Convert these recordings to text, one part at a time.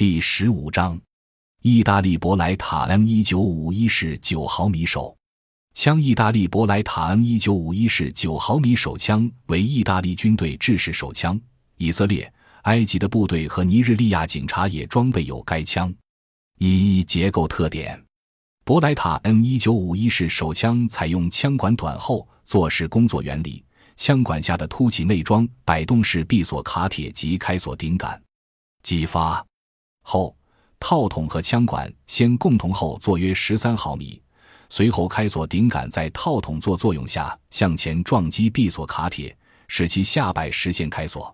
第十五章，意大利博莱塔 M 一九五一式九毫米手枪。意大利博莱塔 M 一九五一式九毫米手枪为意大利军队制式手枪。以色列、埃及的部队和尼日利亚警察也装备有该枪。一结构特点：博莱塔 M 一九五一式手枪采用枪管短后做式工作原理。枪管下的凸起内装摆动式闭锁卡铁及开锁顶杆，击发后套筒和枪管先共同后座约十三毫米，随后开锁顶杆在套筒座作用下向前撞击闭锁卡铁，使其下摆实现开锁。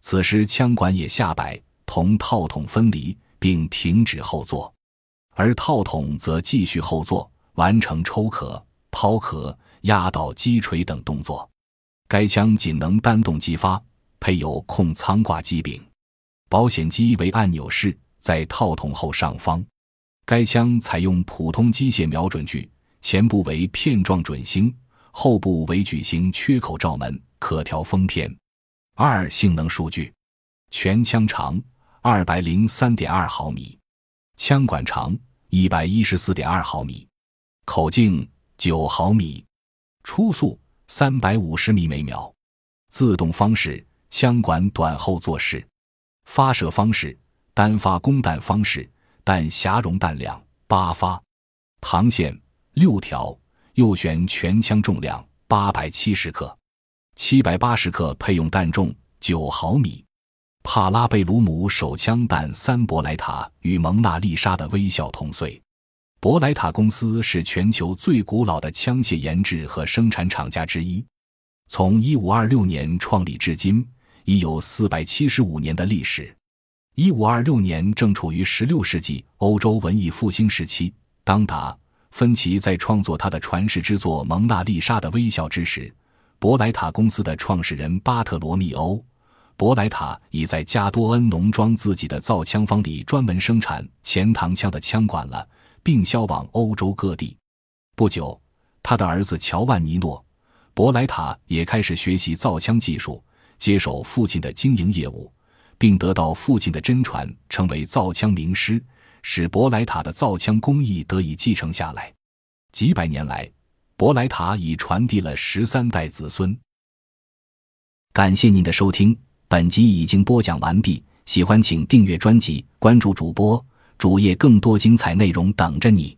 此时枪管也下摆，同套筒分离并停止后座，而套筒则继续后座，完成抽壳、抛壳、压倒击锤等动作。该枪仅能单动击发，配有控舱挂机柄，保险机为按钮式，在套筒后上方。该枪采用普通机械瞄准具，前部为片状准星，后部为矩形缺口罩门，可调封片。二、性能数据：全枪长二百零三点二毫米，枪管长一百一十四点二毫米，口径九毫米，初速。三百五十米每秒，自动方式，枪管短后坐式，发射方式，单发供弹方式，弹匣容弹量八发，膛线六条，右旋全枪重量八百七十克，七百八十克配用弹重九毫米，帕拉贝鲁姆手枪弹三博莱塔与蒙娜丽莎的微笑同岁。博莱塔公司是全球最古老的枪械研制和生产厂家之一，从1526年创立至今，已有475年的历史。1526年正处于16世纪欧洲文艺复兴时期。当达·芬奇在创作他的传世之作《蒙娜丽莎的微笑》之时，博莱塔公司的创始人巴特罗密欧·博莱塔已在加多恩农庄自己的造枪坊里专门生产钱塘枪的枪管了。并销往欧洲各地。不久，他的儿子乔万尼诺·博莱塔也开始学习造枪技术，接手父亲的经营业务，并得到父亲的真传，成为造枪名师，使博莱塔的造枪工艺得以继承下来。几百年来，博莱塔已传递了十三代子孙。感谢您的收听，本集已经播讲完毕。喜欢请订阅专辑，关注主播。主页更多精彩内容等着你。